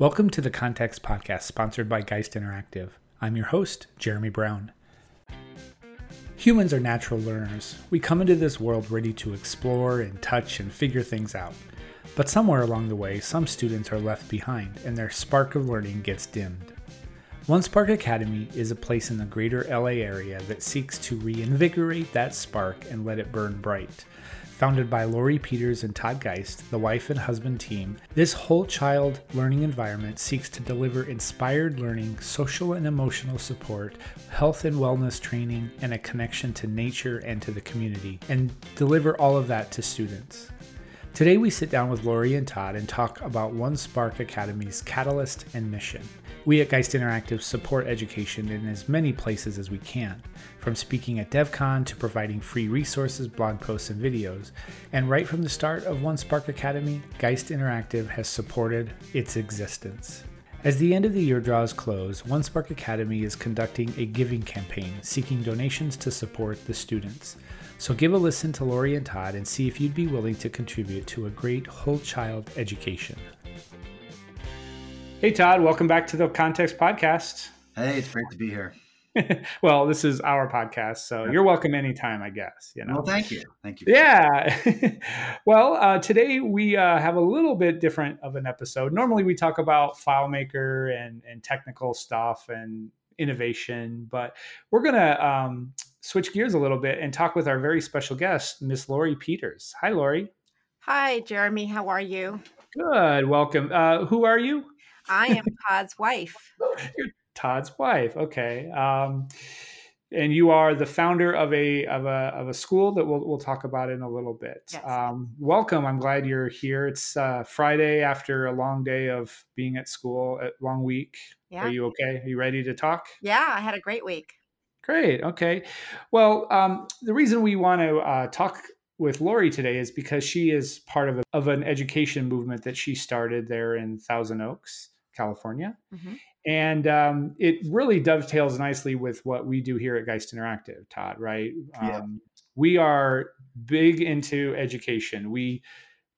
Welcome to the Context Podcast, sponsored by Geist Interactive. I'm your host, Jeremy Brown. Humans are natural learners. We come into this world ready to explore and touch and figure things out. But somewhere along the way, some students are left behind and their spark of learning gets dimmed. One Spark Academy is a place in the greater LA area that seeks to reinvigorate that spark and let it burn bright. Founded by Lori Peters and Todd Geist, the wife and husband team, this whole child learning environment seeks to deliver inspired learning, social and emotional support, health and wellness training, and a connection to nature and to the community, and deliver all of that to students. Today, we sit down with Lori and Todd and talk about One Spark Academy's catalyst and mission. We at Geist Interactive support education in as many places as we can, from speaking at DevCon to providing free resources, blog posts, and videos. And right from the start of One Spark Academy, Geist Interactive has supported its existence. As the end of the year draws close, One Spark Academy is conducting a giving campaign seeking donations to support the students. So give a listen to Lori and Todd and see if you'd be willing to contribute to a great whole child education. Hey, Todd, welcome back to the Context Podcast. Hey, it's great to be here. well, this is our podcast, so you're welcome anytime, I guess. You know. Well, thank you, thank you. Yeah. well, uh, today we uh, have a little bit different of an episode. Normally, we talk about FileMaker and and technical stuff and innovation, but we're gonna um, switch gears a little bit and talk with our very special guest, Miss Lori Peters. Hi, Lori. Hi, Jeremy. How are you? Good. Welcome. Uh, who are you? I am Todd's wife. You're Todd's wife. Okay. Um, and you are the founder of a of a of a school that we'll we'll talk about in a little bit. Yes. Um, welcome. I'm glad you're here. It's uh, Friday after a long day of being at school, a long week. Yeah. Are you okay? Are you ready to talk? Yeah, I had a great week. Great. Okay. Well, um, the reason we want to uh, talk with Lori today is because she is part of, a, of an education movement that she started there in Thousand Oaks, California. Mhm. And um, it really dovetails nicely with what we do here at Geist Interactive, Todd, right? Yeah. Um, we are big into education. We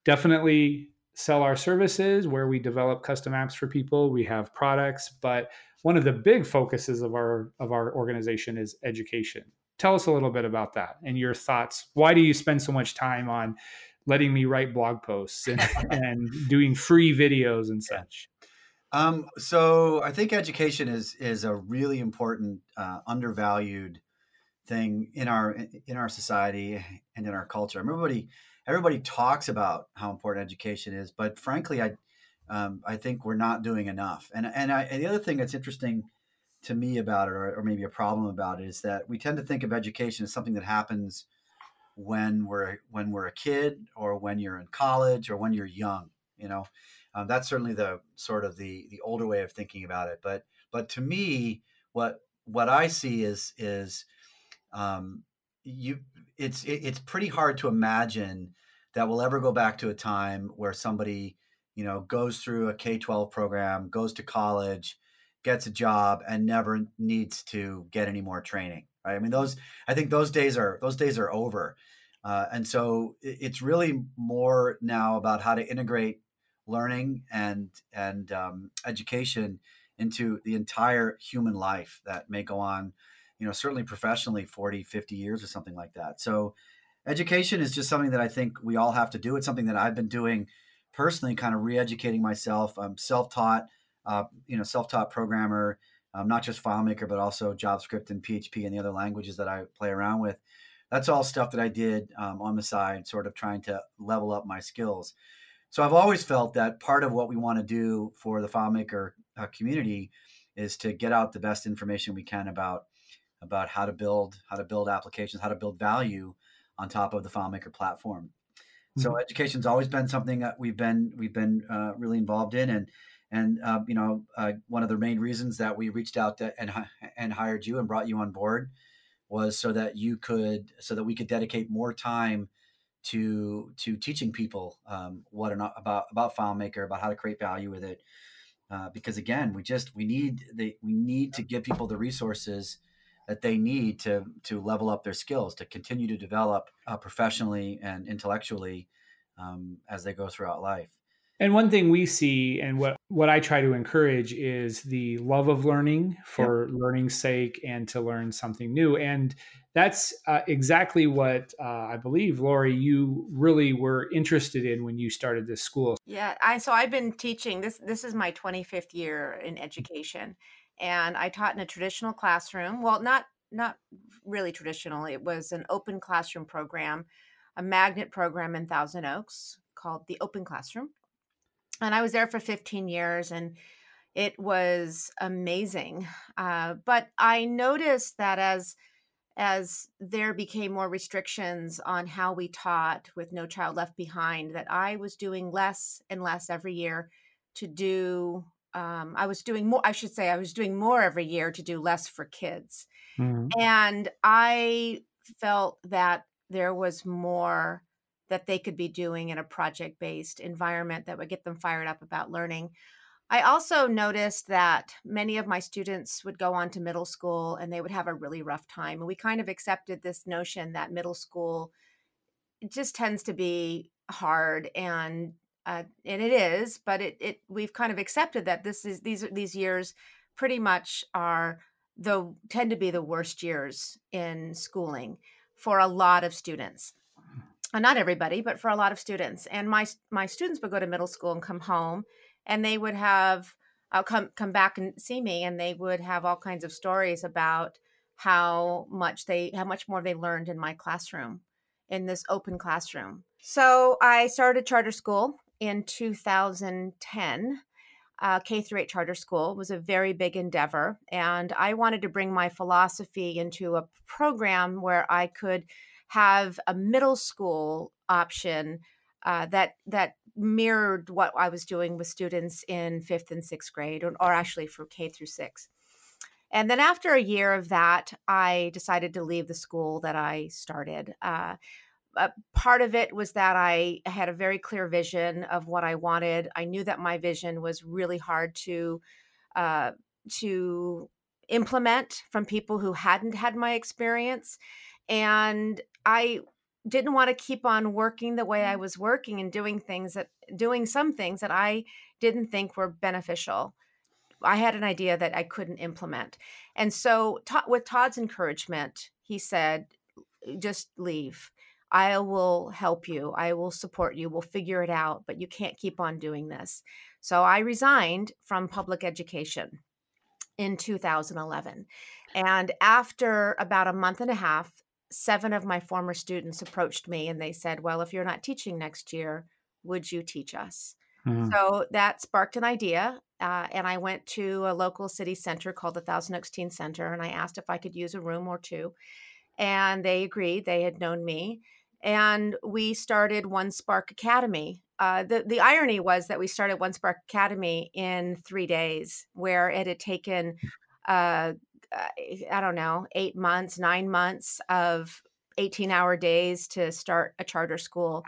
definitely sell our services where we develop custom apps for people. We have products, but one of the big focuses of our of our organization is education. Tell us a little bit about that and your thoughts. Why do you spend so much time on letting me write blog posts and, and doing free videos and such? Um, so I think education is is a really important, uh, undervalued thing in our in our society and in our culture. Everybody everybody talks about how important education is, but frankly, I um, I think we're not doing enough. And and, I, and the other thing that's interesting to me about it, or, or maybe a problem about it, is that we tend to think of education as something that happens when we're when we're a kid, or when you're in college, or when you're young. You know, um, that's certainly the sort of the the older way of thinking about it. But but to me, what what I see is is um, you it's it, it's pretty hard to imagine that we'll ever go back to a time where somebody you know goes through a K-12 program, goes to college, gets a job, and never needs to get any more training. Right? I mean, those I think those days are those days are over. Uh, and so it- it's really more now about how to integrate learning and and um, education into the entire human life that may go on you know certainly professionally 40 50 years or something like that. So education is just something that i think we all have to do. It's something that i've been doing personally kind of re-educating myself. I'm self-taught uh, you know self-taught programmer um, not just filemaker but also javascript and php and the other languages that i play around with. That's all stuff that i did um, on the side sort of trying to level up my skills so I've always felt that part of what we want to do for the FileMaker uh, community is to get out the best information we can about about how to build how to build applications, how to build value on top of the FileMaker platform. So education's always been something that we've been we've been uh, really involved in, and and uh, you know uh, one of the main reasons that we reached out to, and and hired you and brought you on board was so that you could so that we could dedicate more time to to teaching people um, what not about about FileMaker, about how to create value with it. Uh, because again, we just we need the we need to give people the resources that they need to to level up their skills, to continue to develop uh, professionally and intellectually um, as they go throughout life. And one thing we see and what, what I try to encourage is the love of learning for yep. learning's sake and to learn something new. And that's uh, exactly what uh, I believe, Lori, you really were interested in when you started this school. Yeah, I so I've been teaching this. This is my 25th year in education, and I taught in a traditional classroom. Well, not not really traditional. It was an open classroom program, a magnet program in Thousand Oaks called the Open Classroom, and I was there for 15 years and. It was amazing. Uh, but I noticed that as as there became more restrictions on how we taught with No Child Left Behind, that I was doing less and less every year to do. Um, I was doing more, I should say, I was doing more every year to do less for kids. Mm-hmm. And I felt that there was more that they could be doing in a project based environment that would get them fired up about learning. I also noticed that many of my students would go on to middle school and they would have a really rough time. And we kind of accepted this notion that middle school just tends to be hard and uh, and it is, but it, it we've kind of accepted that this is these these years pretty much are the tend to be the worst years in schooling for a lot of students. Uh, not everybody, but for a lot of students. And my my students would go to middle school and come home and they would have I'll come come back and see me and they would have all kinds of stories about how much they how much more they learned in my classroom in this open classroom. So I started charter school in 2010. Uh, K through 8 charter school was a very big endeavor, and I wanted to bring my philosophy into a program where I could have a middle school option uh, that that mirrored what I was doing with students in fifth and sixth grade, or, or actually for K through six. And then after a year of that, I decided to leave the school that I started. Uh, part of it was that I had a very clear vision of what I wanted. I knew that my vision was really hard to uh, to implement from people who hadn't had my experience, and I didn't want to keep on working the way I mm-hmm. was working and doing things that doing some things that I didn't think were beneficial. I had an idea that I couldn't implement. And so with Todd's encouragement, he said, just leave. I will help you. I will support you. We'll figure it out, but you can't keep on doing this. So I resigned from public education in 2011. And after about a month and a half, seven of my former students approached me and they said, Well, if you're not teaching next year, would you teach us? Mm-hmm. So that sparked an idea. Uh, and I went to a local city center called the Thousand Oaks Teen Center and I asked if I could use a room or two. And they agreed, they had known me. And we started One Spark Academy. Uh, the, the irony was that we started One Spark Academy in three days, where it had taken uh, Uh, eh, I don't know, eight months, nine months of 18 hour days to start a charter school.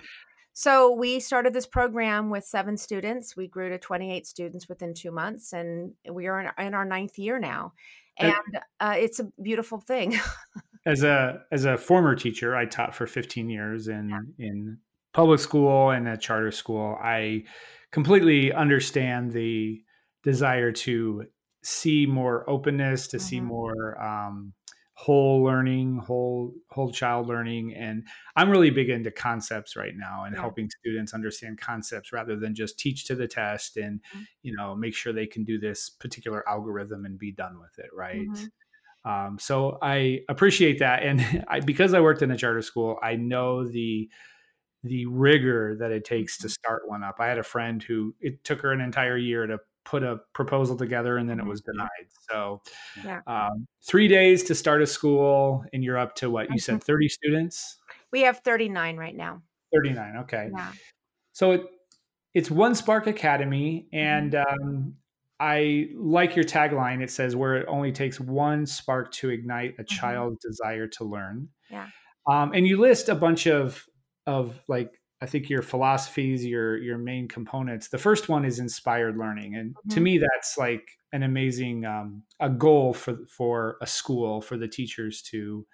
So we started this program with seven students. We grew to 28 students within two months, and we are in, in our ninth year now. Eh and uh, it's a beautiful thing. as a as a former teacher, I taught for 15 years in yeah. in public school and a charter school. I completely understand the desire to see more openness, to mm-hmm. see more um, whole learning, whole whole child learning, and I'm really big into concepts right now and yeah. helping students understand concepts rather than just teach to the test and mm-hmm. you know make sure they can do this particular algorithm and be done with it, right? Mm-hmm. Um, so I appreciate that, and I, because I worked in a charter school, I know the the rigor that it takes to mm-hmm. start one up. I had a friend who it took her an entire year to put a proposal together and then it mm-hmm. was denied. So, yeah. um, three days to start a school, and you're up to what you said, 30 students? We have 39 right now. 39. Okay. Yeah. So it, it's One Spark Academy, and mm-hmm. um, I like your tagline. It says, where it only takes one spark to ignite a mm-hmm. child's desire to learn. Yeah. Um, and you list a bunch of, of like I think your philosophies, your your main components. The first one is inspired learning, and mm-hmm. to me, that's like an amazing um, a goal for for a school for the teachers to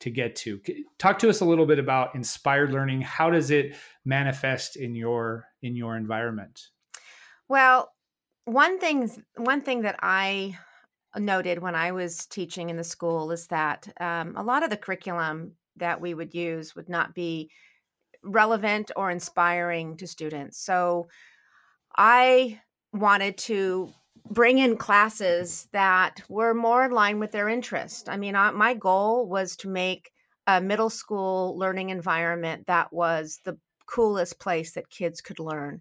to get to. Talk to us a little bit about inspired learning. How does it manifest in your in your environment? Well, one thing one thing that I noted when I was teaching in the school is that um, a lot of the curriculum that we would use would not be relevant or inspiring to students. So I wanted to bring in classes that were more in line with their interest. I mean, I, my goal was to make a middle school learning environment that was the coolest place that kids could learn.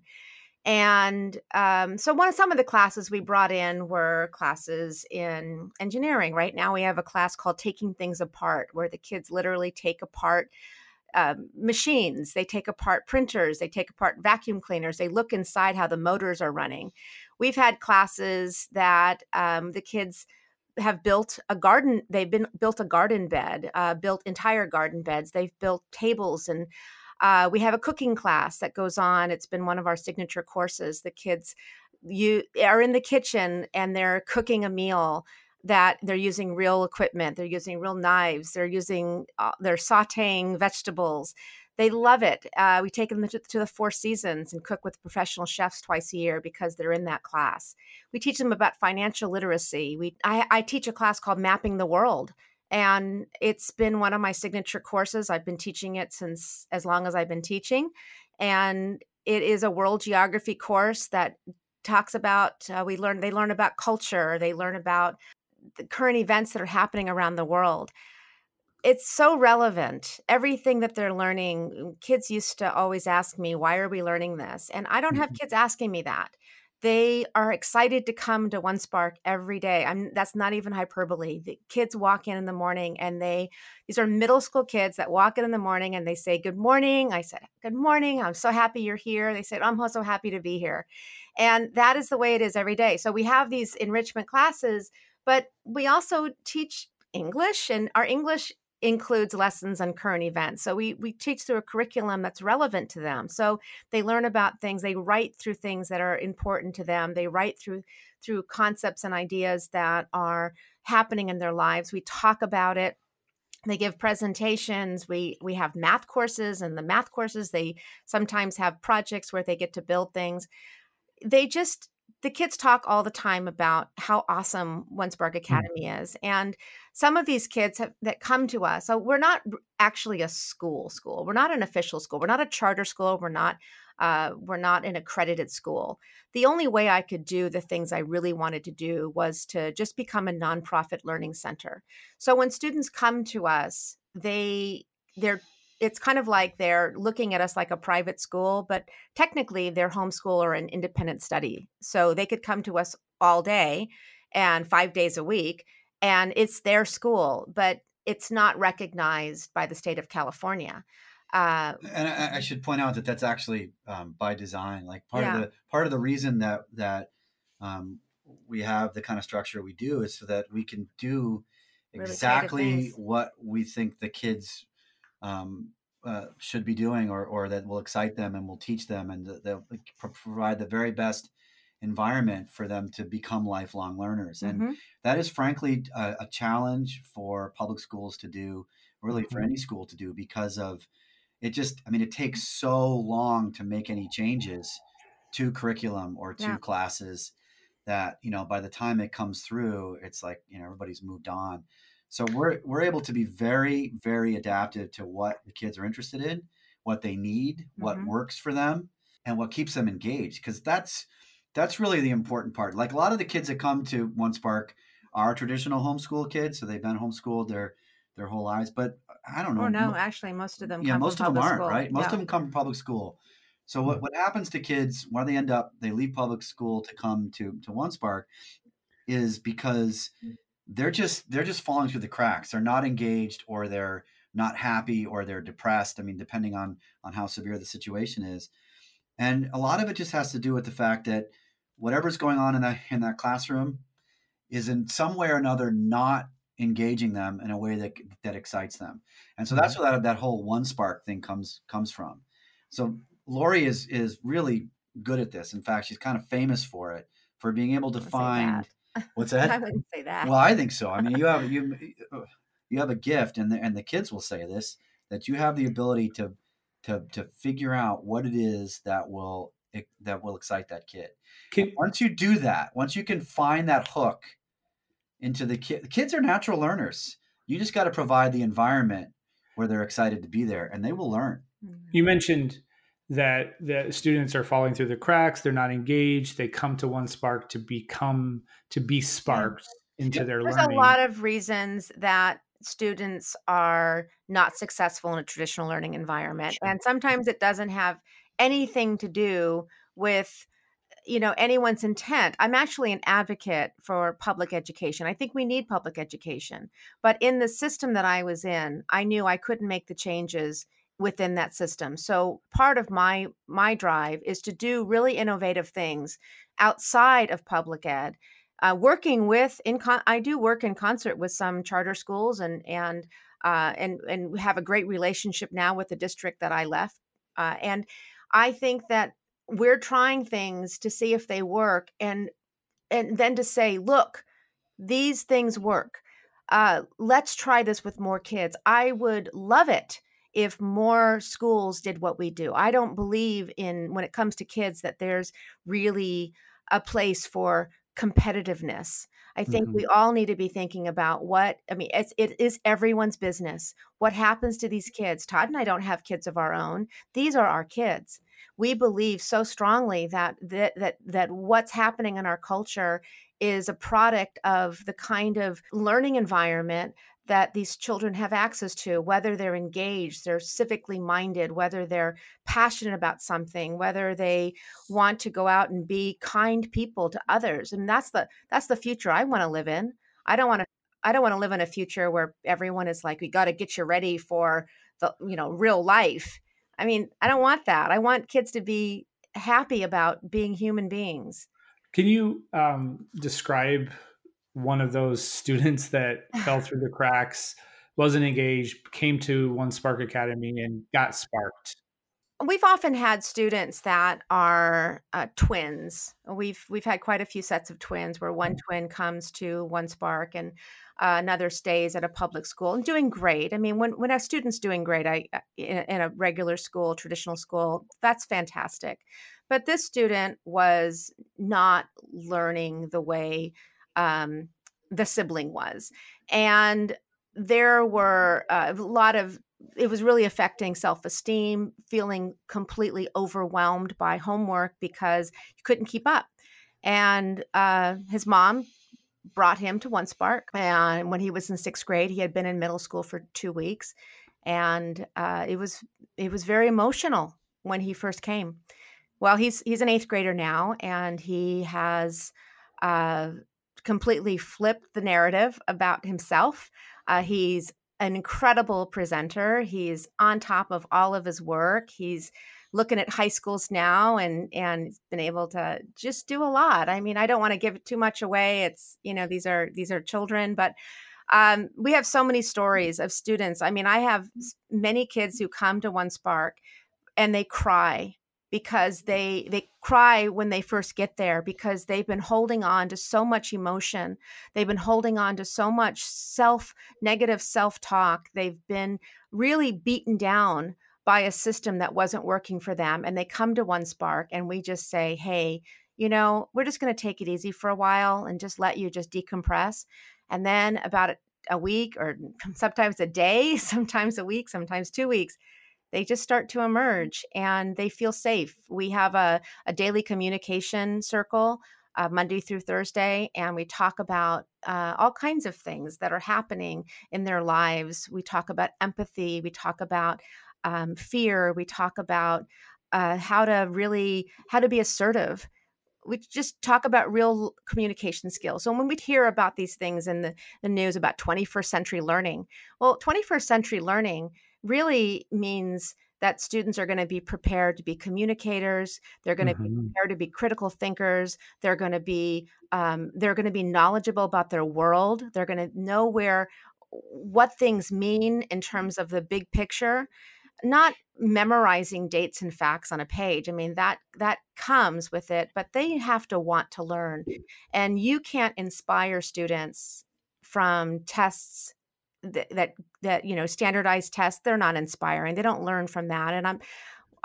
And um, so, one of some of the classes we brought in were classes in engineering. Right now, we have a class called Taking Things Apart, where the kids literally take apart uh, machines, they take apart printers, they take apart vacuum cleaners, they look inside how the motors are running. We've had classes that um, the kids have built a garden. They've been built a garden bed, uh, built entire garden beds. They've built tables and uh, we have a cooking class that goes on. It's been one of our signature courses. The kids you are in the kitchen and they're cooking a meal that they're using real equipment. They're using real knives. They're using uh, they're sautéing vegetables. They love it. Uh, we take them to, to, the Four Seasons and cook with professional chefs twice a year because they're in that class. We teach them about financial literacy. We I, I teach a class called Mapping the World and it's been one of my signature courses. I've been teaching it since as long as I've been teaching, and it is a world geography course that talks about uh, we learn they learn about culture, they learn about the current events that are happening around the world. It's so relevant. Everything that they're learning, kids used to always ask me, "Why are we learning this?" And I don't have mm-hmm. kids asking me that they are excited to come to one spark every day i'm that's not even hyperbole the kids walk in in the morning and they these are middle school kids that walk in in the morning and they say good morning i said good morning i'm so happy you're here they said i'm so happy to be here and that is the way it is every day so we have these enrichment classes but we also teach english and our english includes lessons on current events. So we we teach through a curriculum that's relevant to them. So they learn about things, they write through things that are important to them. They write through through concepts and ideas that are happening in their lives. We talk about it. They give presentations. We we have math courses and the math courses they sometimes have projects where they get to build things. They just the kids talk all the time about how awesome One Spark mm. Academy mm. is. And some of these kids have, that come to us, so we're not actually a school school. We're not an official school. We're not a charter school. We're not uh, we're not an accredited school. The only way I could do the things I really wanted to do was to just become a nonprofit learning center. So when students come to us, they they're it's kind of like they're looking at us like a private school, but technically they're homeschool or an independent study. So they could come to us all day and five days a week, and it's their school, but it's not recognized by the state of California. Uh, and I, I, should point out that that's actually um, by design. Like part yeah. of the part of the reason that that um, we have the kind of structure we do is so that we can do exactly what we think the kids um, uh, should be doing or, or that will excite them and will teach them and they'll provide the very best environment for them to become lifelong learners and mm-hmm. that is frankly a, a, challenge for public schools to do really mm-hmm. for any school to do because of it just i mean it takes so long to make any changes to curriculum or to yeah. classes that you know by the time it comes through it's like you know everybody's moved on so we're we're able to be very very adaptive to what the kids are interested in, what they need, mm-hmm. what works for them, and what keeps them engaged. Because that's that's really the important part. Like a lot of the kids that come to One Spark are traditional homeschool kids, so they've been homeschooled their their whole lives. But I don't know. Oh no, actually, most of them. Yeah, most of them aren't school. right. Most yeah. of them come from public school. So what, what happens to kids where they end up they leave public school to come to to One Spark is because mm they're just they're just falling through the cracks. They're not engaged or they're not happy or they're depressed. I mean, depending on on how severe the situation is. And a lot of it just has to do with the fact that whatever's going on in that in that classroom is in some way or another not engaging them in a way that that excites them. And so that's mm-hmm. where that, that whole one spark thing comes comes from. So Lori is is really good at this. In fact, she's kind of famous for it for being able to find What's that? I wouldn't say that. Well, I think so. I mean, you have you uh, you have a gift, and the, and the kids will say this that you have the ability to to to figure out what it is that will that will excite that kid. Can, once you do that, once you can find that hook into the kid, kids are natural learners. You just got to provide the environment where they're excited to be there, and they will learn. You mentioned that the students are falling through the cracks they're not engaged they come to one spark to become to be sparked mm-hmm. into their learning. There's learning a lot of reasons that students are not successful in a traditional learning environment. Sure. And sometimes it doesn't have anything to do with you know anyone's intent i'm actually an advocate for public education i think we need public education but in the system that i was in i knew i couldn't make the changes within that system so part of my my drive is to do really innovative things outside of public ed uh, working with in con- I do work in concert with some charter schools and and uh, and and have a great relationship now with the district that I left. Uh, and I think that we're trying things to see if they work, and and then to say, look, these things work. Uh, let's try this with more kids. I would love it if more schools did what we do. I don't believe in when it comes to kids that there's really a place for competitiveness. I think Mhm. we all need to be thinking about what I mean. It's it is everyone's business. What happens to these kids? Todd and I don't have kids of our own. These are our kids. We believe so strongly that that that that what's happening in our culture is a product of the kind of learning environment that these children have access to, whether they're engaged, they're civically minded, whether they're passionate about something, whether they want to go out and be kind people to others. And that's the that's the future I want to live in. I don't want to I don't want to live in a future where everyone is like, we got to get you ready for the, you know, real life. I mean, I don't want that. I want kids to be happy about being human beings. Can you um, describe one of those students that fell through the cracks, wasn't engaged, came to One Spark Academy and got sparked? We've often had students that are uh, twins. We've we've had quite a few sets of twins where one twin comes to One Spark and uh, another stays at a public school and doing great. I mean, when when a student's doing great, I uh, in, in a regular school, traditional school, that's fantastic. But this student was not learning the way um, the sibling was, and there were uh, a lot of it was really affecting self-esteem feeling completely overwhelmed by homework because you couldn't keep up and uh, his mom brought him to one spark and when he was in sixth grade he had been in middle school for two weeks and uh, it was it was very emotional when he first came. Well he's he's an eighth grader now and he has uh, completely flipped the narrative about himself uh, he's an incredible presenter. He's on top of all of his work. He's looking at high schools now and and been able to just do a lot. I mean, I don't want to give it too much away. It's you know these are these are children, but um, we have so many stories of students. I mean, I have many kids who come to One Spark and they cry because they they cry when they first get there because they've been holding on to so much emotion. They've been holding on to so much self negative self-talk. They've been really beaten down by a system that wasn't working for them and they come to one spark and we just say hey you know we're just going to take it easy for a while and just let you just decompress. And then about a week or sometimes a day sometimes a week sometimes two weeks they just start to emerge and they feel safe. We have a, a daily communication circle uh, Monday through Thursday, and we talk about uh, all kinds of things that are happening in their lives. We talk about empathy, we talk about um, fear, we talk about uh, how to really how to be assertive we just talk about real communication skills. So when we hear about these things in the, the news about 21st century learning, well, 21st century learning really means that students are going to be prepared to be communicators they're going to Mhm. be prepared to be critical thinkers they're going to be um, they're going to be knowledgeable about their world they're going to know where what things mean in terms of the big picture not memorizing dates and facts on a page i mean that that comes with it but they have to want to learn and you can't inspire students from tests that, that you know standardized tests they're not inspiring they don't learn from that and i'm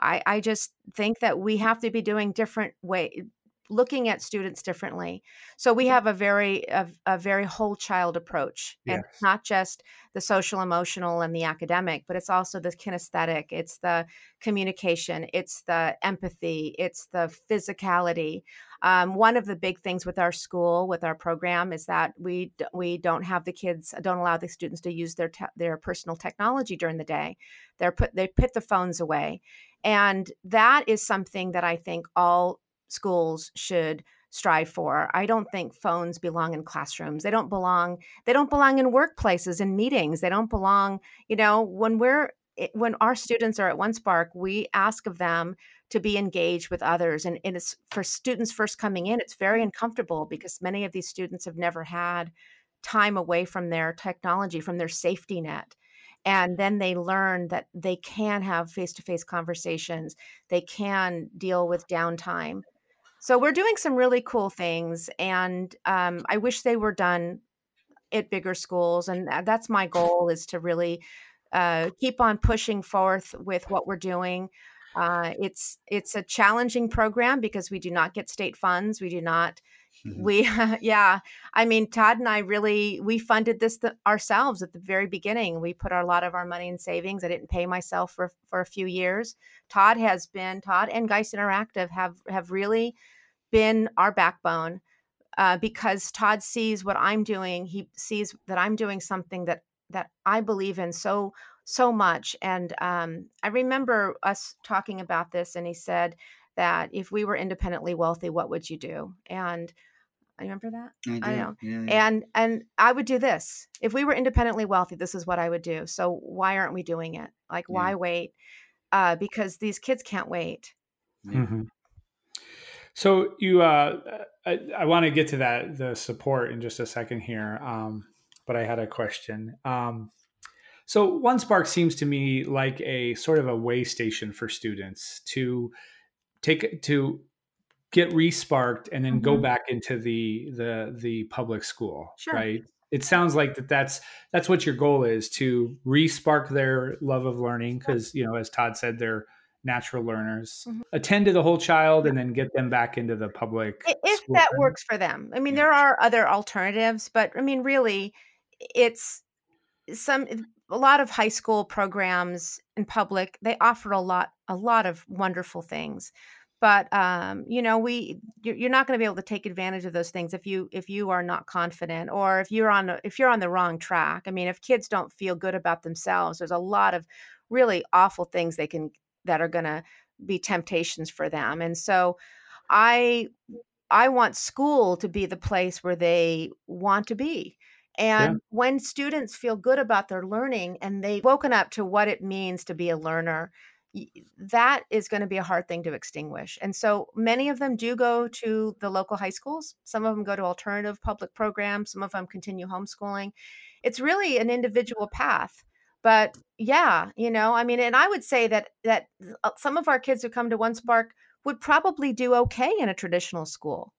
I, I just think that we have to be doing different way looking at students differently. So we have a very a, a very whole child approach, and Yes. not just the social, emotional, and the academic, but it's also the kinesthetic, it's the communication, it's the empathy, it's the physicality. Um, one of the big things with our school, with our program, is that we we don't have the kids, don't allow the students to use their te- their personal technology during the day. They're put they put the phones away, and that is something that I think all schools should strive for. I don't think phones belong in classrooms. They don't belong they don't belong in workplaces and meetings. They don't belong, you know, when we're eh, when our students are at One Spark, we ask of them to be engaged with others. And, and it's for students first coming in, it's very uncomfortable because many of these students have never had time away from their technology, from their safety net. And then they learn that they can have face to face conversations, they can deal with downtime so we're doing some really cool things, and um, I wish they were done at bigger schools. And that's my goal is to really uh, keep on pushing forth with what we're doing. Uh, it's it's a challenging program because we do not get state funds. We do not. Mhm. We yeah. I mean, Todd and I really we funded this th- ourselves at the very beginning. We put a lot of our money in savings. I didn't pay myself for for a few years. Todd has been Todd and Geist Interactive have have really been our backbone uh, because Todd sees what I'm doing. He sees that I'm doing something that that I believe in so so much. And um, I remember us talking about this, and he said that if we were independently wealthy, what would you do? And I remember that. I I know. Yeah, yeah. And and I would do this. If we were independently wealthy, this is what I would do. So why aren't we doing it? Like Yeah. why wait? Uh, because these kids can't wait. Yeah. Mhm. So you, uh, I, I want to get to that the support in just a second here, um, but I had a question. Um, so One Spark seems to me like a sort of a way station for students to take to get resparked and then go Mhm. back into the the the public school, Sure. right? It sounds like that that's that's what your goal is to respark their love of learning because you know as Todd said they're natural learners. Mhm. Attend to the whole child and then get them back into the public if that works for them. I mean, Yeah. there are other alternatives, but I mean, really, it's some a lot of high school programs in public. They offer a lot, a lot of wonderful things, but um, you know, we you're not going to be able to take advantage of those things if you if you are not confident or if you're on if you're on the wrong track. I mean, if kids don't feel good about themselves, there's a lot of really awful things they can that are going to be temptations for them, and so. I I want school to be the place where they want to be. And when students feel good about their learning and they've woken up to what it means to be a learner, that is going to be a hard thing to extinguish. And so many of them do go to the local high schools. Some of them go to alternative public programs. Some of them continue homeschooling. It's really an individual path. But yeah, you know, I mean, and I would say that that uh, some of our kids who come to One Spark would probably do okay in a traditional school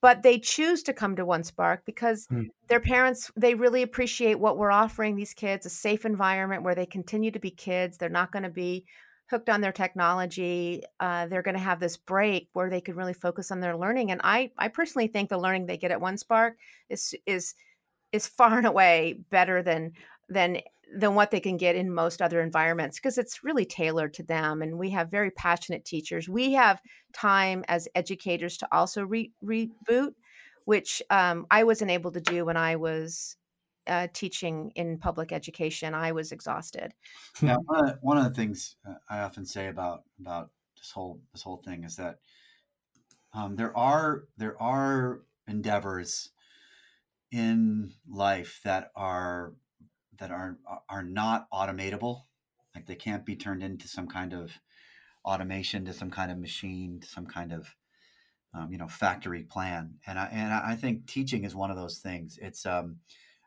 but they choose to come to one spark because Hmm. their parents they really appreciate what we're offering these kids a safe environment where they continue to be kids they're not going to be hooked on their technology uh, they're going to have this break where they can really focus on their learning and i i personally think the learning they get at one spark is is is far and away better than than than what they can get in most other environments because it's really tailored to them and we have very passionate teachers. We have time as educators to also re- reboot which um, i wasn't able to do when i was uh, teaching in public education. I was exhausted. Yeah, one of, one of the things uh, I often say about about this whole this whole thing is that um, there are there are endeavors in life that are that are are not automatable, like they can't be turned into some kind of automation, to some kind of machine, to some kind of um, you know factory plan. And I and I think teaching is one of those things. It's um,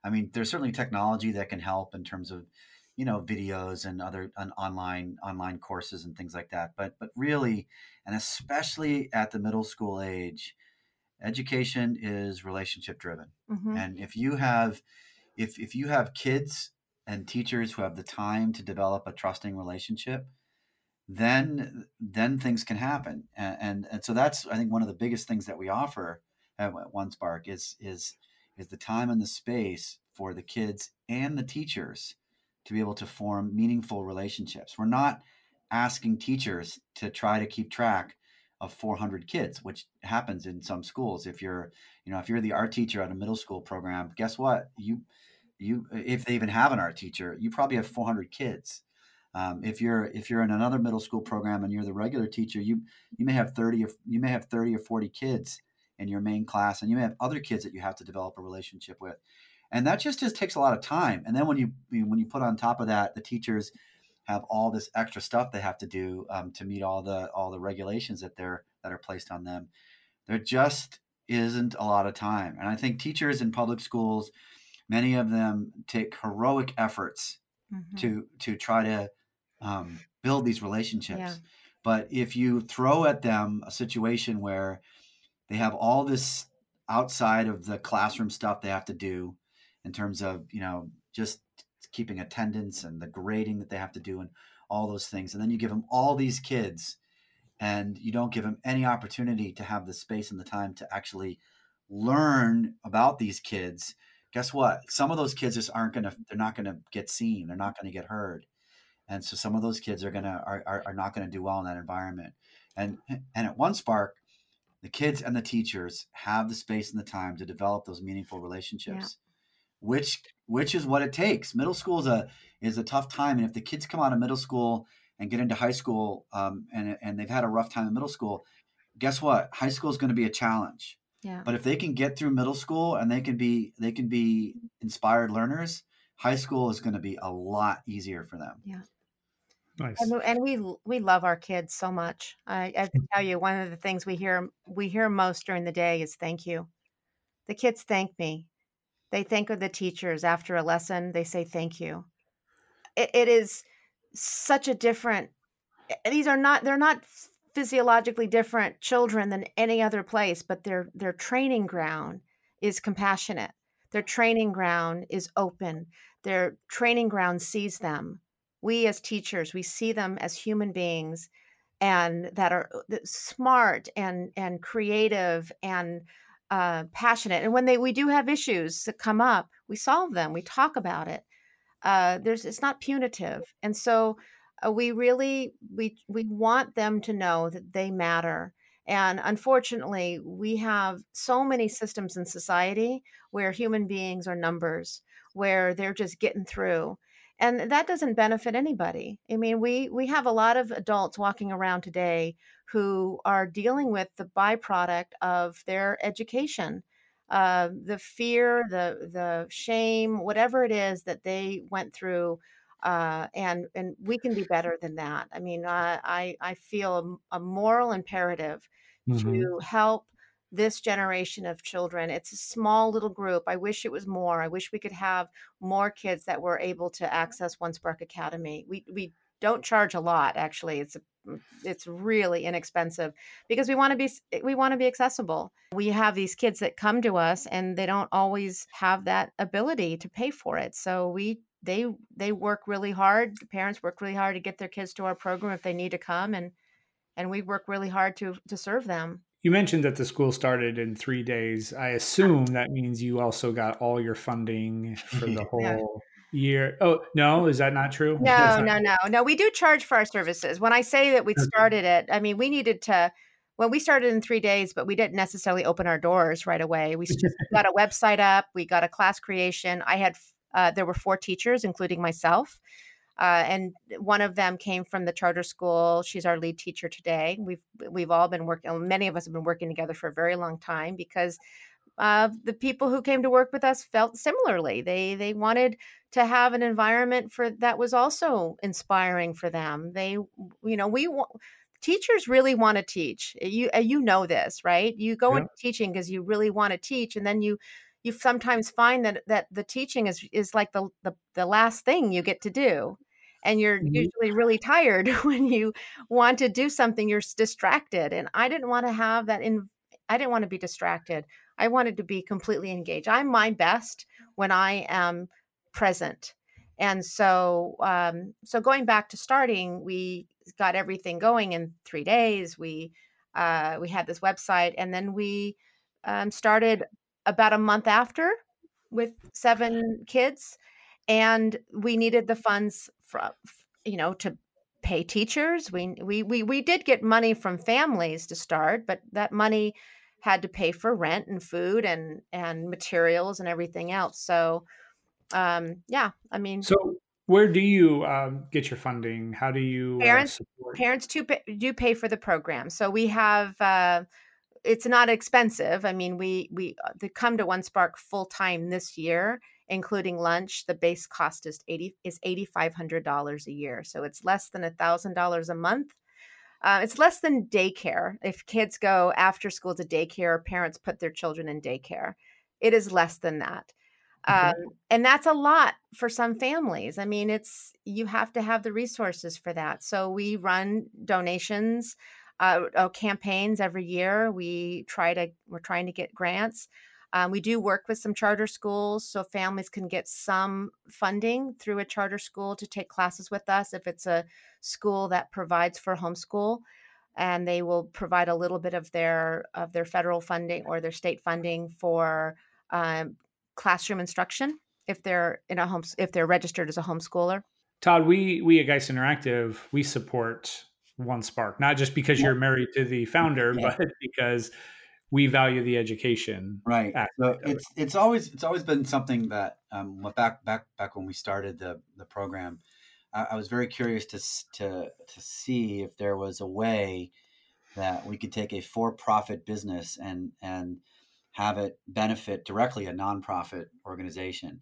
I mean, there's certainly technology that can help in terms of you know videos and other on online online courses and things like that but but really and especially at the middle school age education is relationship driven Mhm. and if you have if if you have kids and teachers who have the time to develop a trusting relationship then then things can happen. And, and, and so that's I think one of the biggest things that we offer at One Spark is is is the time and the space for the kids and the teachers to be able to form meaningful relationships. We're not asking teachers to try to keep track of 400 kids, which happens in some schools. If you're, you know, if you're the art teacher at a middle school program, guess what? You, you, if they even have an art teacher, you probably have 400 kids. Um, if you're if you're in another middle school program and you're the regular teacher, you you may have 30 or you may have 30 or 40 kids in your main class, and you may have other kids that you have to develop a relationship with and that just just takes a lot of time and then when you when you put on top of that the teachers have all this extra stuff they have to do um, to meet all the all the regulations that they're that are placed on them there just isn't a lot of time and i think teachers in public schools many of them take heroic efforts mm-hmm. to to try to um, build these relationships yeah. but if you throw at them a situation where they have all this outside of the classroom stuff they have to do in terms of you know just keeping attendance and the grading that they have to do and all those things. And then you give them all these kids and you don't give them any opportunity to have the space and the time to actually learn about these kids. Guess what? Some of those kids just aren't gonna they're not gonna get seen. They're not gonna get heard. And so some of those kids are gonna are, are, are not gonna do well in that environment. And and at one spark the kids and the teachers have the space and the time to develop those meaningful relationships which which is what it takes. Middle school is a is a tough time, and if the kids come out of middle school and get into high school, um, and and they've had a rough time in middle school, guess what? High school is going to be a challenge. Yeah. But if they can get through middle school and they can be they can be inspired learners, high school is going to be a lot easier for them. Yeah. Nice. And, and we we love our kids so much. I, I can tell you, one of the things we hear we hear most during the day is "thank you." The kids thank me they thank the teachers after a lesson. They say thank you. it, it is such a different. Eh, these are not. They're not physiologically different children than any other place, but their their training ground is compassionate. Their training ground is open. Their training ground sees them. We as teachers, we see them as human beings and that are uh, smart and and creative and uh, passionate. And when they we do have issues that come up, we solve them. We talk about it. Uh, there's it's not punitive, and so uh, we really we we want them to know that they matter. And unfortunately, we have so many systems in society where human beings are numbers, where they're just getting through and that doesn't benefit anybody i mean we we have a lot of adults walking around today who are dealing with the byproduct of their education uh, the fear the the shame whatever it is that they went through uh, and and we can be better than that i mean uh, i i feel a, a moral imperative mm-hmm. to help this generation of children. It's a small little group. I wish it was more. I wish we could have more kids that were able to access One Spark Academy. We we don't charge a lot actually. It's a, it's really inexpensive because we want to be eh, we want to be accessible. We have these kids that come to us and they don't always have that ability to pay for it. So we they they work really hard. The parents work really hard to get their kids to our program if they need to come and and we work really hard to to serve them. You mentioned that the school started in three days. I assume that means you also got all your funding for the whole yeah. Year. Oh no, is that not true? No, no, no, no. We do charge for our services. When I say that we started it, I mean we needed to. When we started in three days, but we didn't necessarily open our doors right away. We got a website up. We got a class creation. I had uh, there were four teachers, including myself. Uh, and one of them came from the charter school. She's our lead teacher today. We've we've all been working. Many of us have been working together for a very long time because uh, the people who came to work with us felt similarly. They they wanted to have an environment for that was also inspiring for them. They you know we teachers really want to teach. You uh, you know this right? You go yeah. into teaching because you really want to teach, and then you you sometimes find that that the teaching is is like the the, the last thing you get to do and you're mm-hmm. usually really tired when you want to do something you're distracted and i didn't want to have that in i didn't want to be distracted i wanted to be completely engaged i'm my best when i am present And so, um, so going back to starting, we got everything going in three days. We uh, we had this website, and then we um, started about a month after with seven kids, and we needed the funds from you know to pay teachers. We we we we did get money from families to start, but that money had to pay for rent and food and and materials and everything else. So um yeah, I mean So where do you um, get your funding? How do you uh, parents support? parents do pay, do pay for the program. So we have uh it's not expensive. I mean, we we uh, they come to One Spark full time this year, including lunch. The base cost is eighty is eighty five hundred dollars a year, so it's less than a thousand dollars a month. Uh, it's less than daycare. If kids go after school to daycare, parents put their children in daycare, it is less than that. Um, and that's a lot for some families. I mean, it's you have to have the resources for that. So we run donations, uh, uh, campaigns every year. We try to we're trying to get grants. Um, we do work with some charter schools so families can get some funding through a charter school to take classes with us if it's a school that provides for homeschool and they will provide a little bit of their of their federal funding or their state funding for um, classroom instruction if they're in a home if they're registered as a homeschooler Todd, we we at Geist Interactive, we support One Spark, not just because Yeah. you're married to the founder, Yeah. but because we value the education. Right. So of it. it's it's always it's always been something that um, back back back when we started the the program, I, I was very curious to to to see if there was a way that we could take a for profit business and and have it benefit directly a nonprofit organization.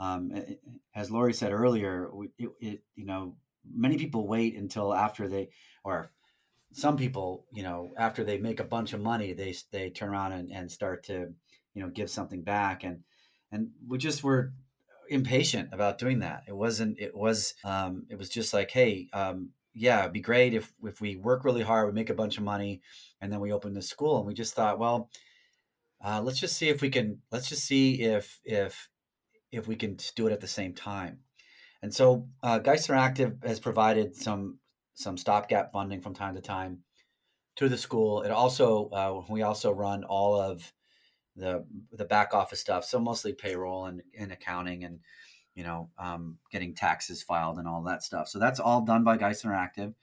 Um, a- as Lori said earlier, it, it you know many people wait until after they or some people, you know, after they make a bunch of money, they they turn around and, and start to, you know, give something back, and and we just were impatient about doing that. It wasn't. It was. Um, it was just like, hey, um, yeah, it'd be great if if we work really hard, we make a bunch of money, and then we open the school. And we just thought, well, uh, let's just see if we can. Let's just see if if if we can do it at the same time. And so, uh, Geist Interactive has provided some some stopgap funding from time to time to the school. It also uh, we also run all of the the back office stuff, so mostly payroll and, and accounting and you know um, getting taxes filed and all that stuff. So that's all done by Geist Interactive,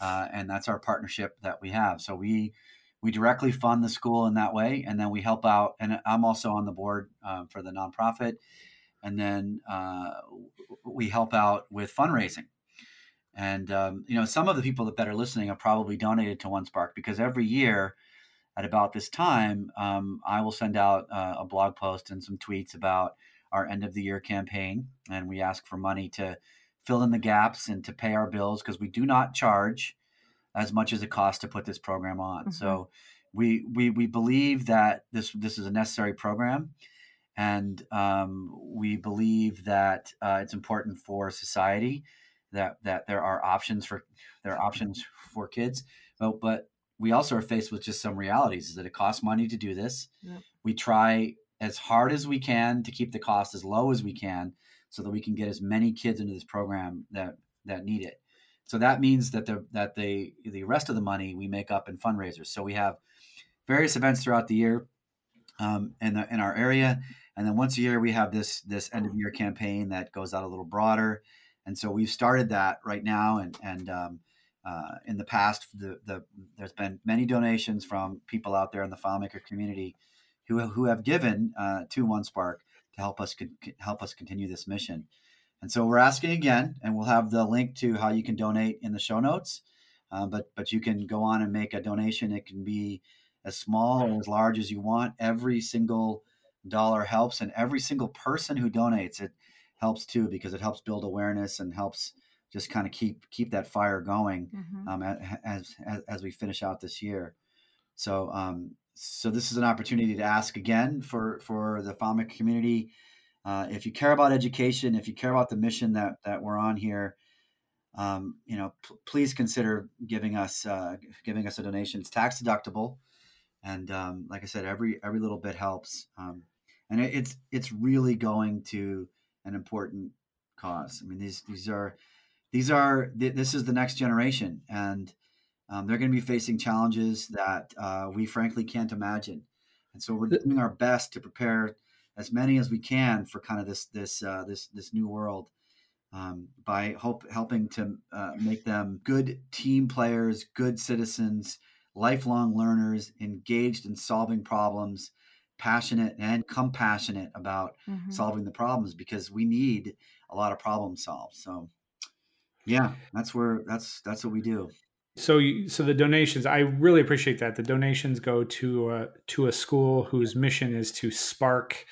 uh, and that's our partnership that we have. So we we directly fund the school in that way, and then we help out. And I'm also on the board um, for the nonprofit, and then uh, we help out with fundraising. And um, you know, some of the people that, are listening have probably donated to One Spark because every year at about this time, um, I will send out uh, a blog post and some tweets about our end of the year campaign, and we ask for money to fill in the gaps and to pay our bills because we do not charge as much as it costs to put this program on. Mhm. So we we we believe that this this is a necessary program, and um, we believe that uh, it's important for society that that there are options for there are options for kids, but but we also are faced with just some realities is that it costs money to do this. Yep. We try as hard as we can to keep the cost as low as we can so that we can get as many kids into this program that that need it. So that means that the that the the rest of the money we make up in fundraisers. So we have various events throughout the year um, in the, in our area, and then once a year we have this this end of year campaign that goes out a little broader. And so we've started that right now, and and um, uh, in the past, the, the there's been many donations from people out there in the FileMaker community who who have given uh, to OneSpark to help us con- help us continue this mission. And so we're asking again, and we'll have the link to how you can donate in the show notes. Uh, but but you can go on and make a donation. It can be as small or as large as you want. Every single dollar helps, and every single person who donates it helps too because it helps build awareness and helps just kind of keep keep that fire going Mhm. um, as, as as we finish out this year. So um, so this is an opportunity to ask again for for the FileMaker community. Uh, if you care about education, if you care about the mission that that we're on here, um, you know, p- please consider giving us uh, giving us a donation. It's tax deductible, and um, like I said, every every little bit helps. Um, and it, it's it's really going to an important cause. I mean, these these are these are this is the next generation, and um, they're going to be facing challenges that uh, we frankly can't imagine. And so we're doing our best to prepare as many as we can for kind of this this uh, this this new world um, by hope, helping to uh, make them good team players, good citizens, lifelong learners, engaged in solving problems, passionate and compassionate about mm-hmm. solving the problems because we need a lot of problems solved. So, yeah, that's where that's that's what we do. So, you, so the donations, I really appreciate that. The donations go to a, to a school whose mission is to spark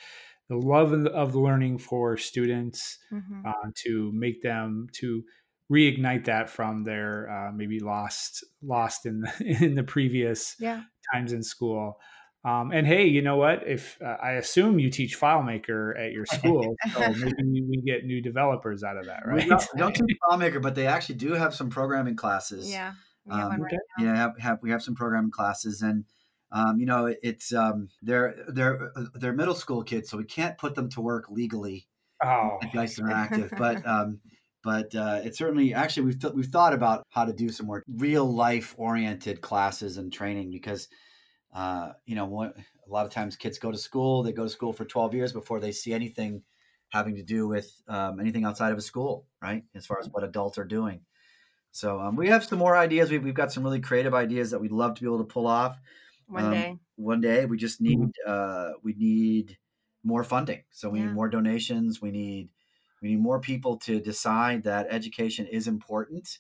the love of learning for students, mm-hmm. uh, to make them to reignite that from their uh, maybe lost lost in the, in the previous yeah. times in school. Um, and hey, you know what? If uh, I assume you teach FileMaker at your school, so maybe we get new developers out of that, right? We don't, we don't teach FileMaker, but they actually do have some programming classes. Yeah, um, right yeah, have, have, we have some programming classes, and um, you know, it's um, they're they're they're middle school kids, so we can't put them to work legally oh. at Geist Interactive, but. Um, but uh, it certainly actually we've, th- we've thought about how to do some more real life oriented classes and training because uh, you know what, a lot of times kids go to school they go to school for 12 years before they see anything having to do with um, anything outside of a school right as far as what adults are doing. So um, we have some more ideas we've, we've got some really creative ideas that we'd love to be able to pull off. One um, day. one day we just need mm-hmm. uh, we need more funding. So we yeah. need more donations we need we need more people to decide that education is important.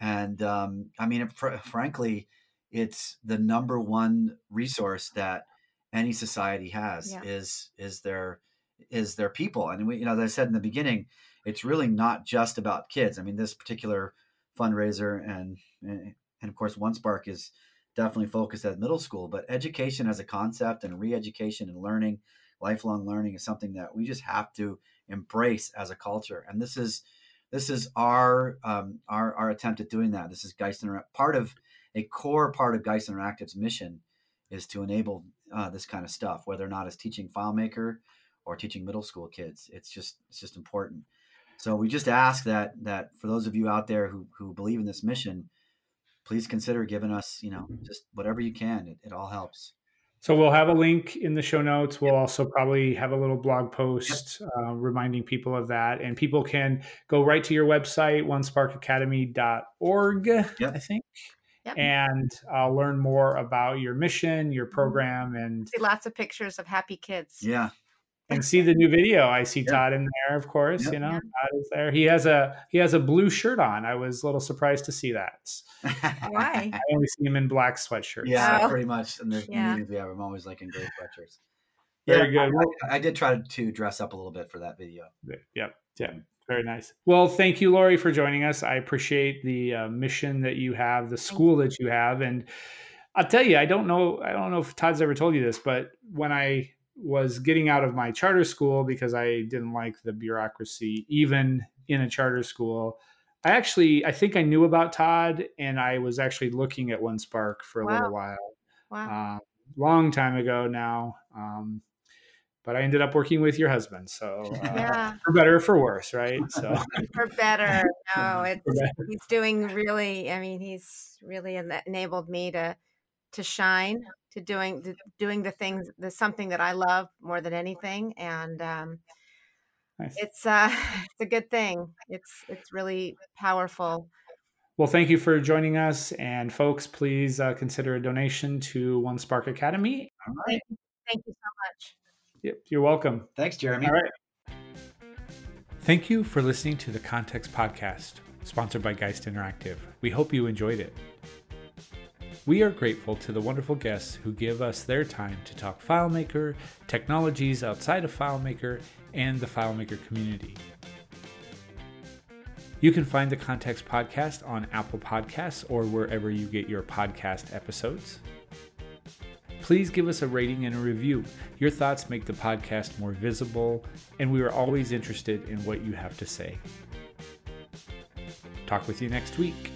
And um, i mean fr- frankly it's the number one resource that any society has yeah. is is their is their people and we you know as i said in the beginning it's really not just about kids i mean this particular fundraiser and and of course one spark is definitely focused at middle school, but education as a concept and re-education and learning, lifelong learning is something that we just have to embrace as a culture. And this is this is our um, our our attempt at doing that. This is Geist Interact. Part of a core part of Geist Interactive's mission is to enable uh, this kind of stuff, whether or not it's teaching FileMaker or teaching middle school kids. It's just it's just important. So we just ask that that for those of you out there who who believe in this mission, please consider giving us, you know, mm-hmm. just whatever you can. It, it all helps. So we'll have a link in the show notes. We'll yep. also probably have a little blog post yep. uh, reminding people of that. And people can go right to your website, onesparkacademy.org, yep. I think. Yep. And uh, learn more about your mission, your mm-hmm. program, and see lots of pictures of happy kids. Yeah, and see the new video. I see Todd in there, of course. Yep. You know, Todd is there. He has a he has a blue shirt on. I was a little surprised to see that. Why? I only see him in black sweatshirts. Yeah, oh. pretty much. And there's yeah. meetings we have. I'm always like in gray sweatshirts. Very yeah, good. I, I, did try to dress up a little bit for that video. Yep. Yeah. Very nice. Well, thank you, Lori, for joining us. I appreciate the uh, mission that you have, the school that you have, and I'll tell you, I don't know, I don't know if Todd's ever told you this, but when I was getting out of my charter school because I didn't like the bureaucracy, even in a charter school. I actually, I think I knew about Todd, and I was actually looking at One Spark for a wow. little while. Wow. Uh, long time ago now. Um, but I ended up working with your husband, so uh, yeah. for better or for worse, right? So for better. No, it's better. he's doing really. I mean, he's really enabled me to to shine to doing to doing the things the something that I love more than anything and um, nice. it's uh it's a good thing it's it's really powerful well thank you for joining us and folks please uh, consider a donation to one spark academy all right thank you so much yep. You're welcome. Thanks jeremy. All right. Thank you for listening to the context podcast sponsored by geist interactive. We hope you enjoyed it. We are grateful to the wonderful guests who give us their time to talk FileMaker, technologies outside of FileMaker, and the FileMaker community. You can find the Context Podcast on Apple Podcasts or wherever you get your podcast episodes. Please give us a rating and a review. Your thoughts make the podcast more visible, and we are always interested in what you have to say. Talk with you next week.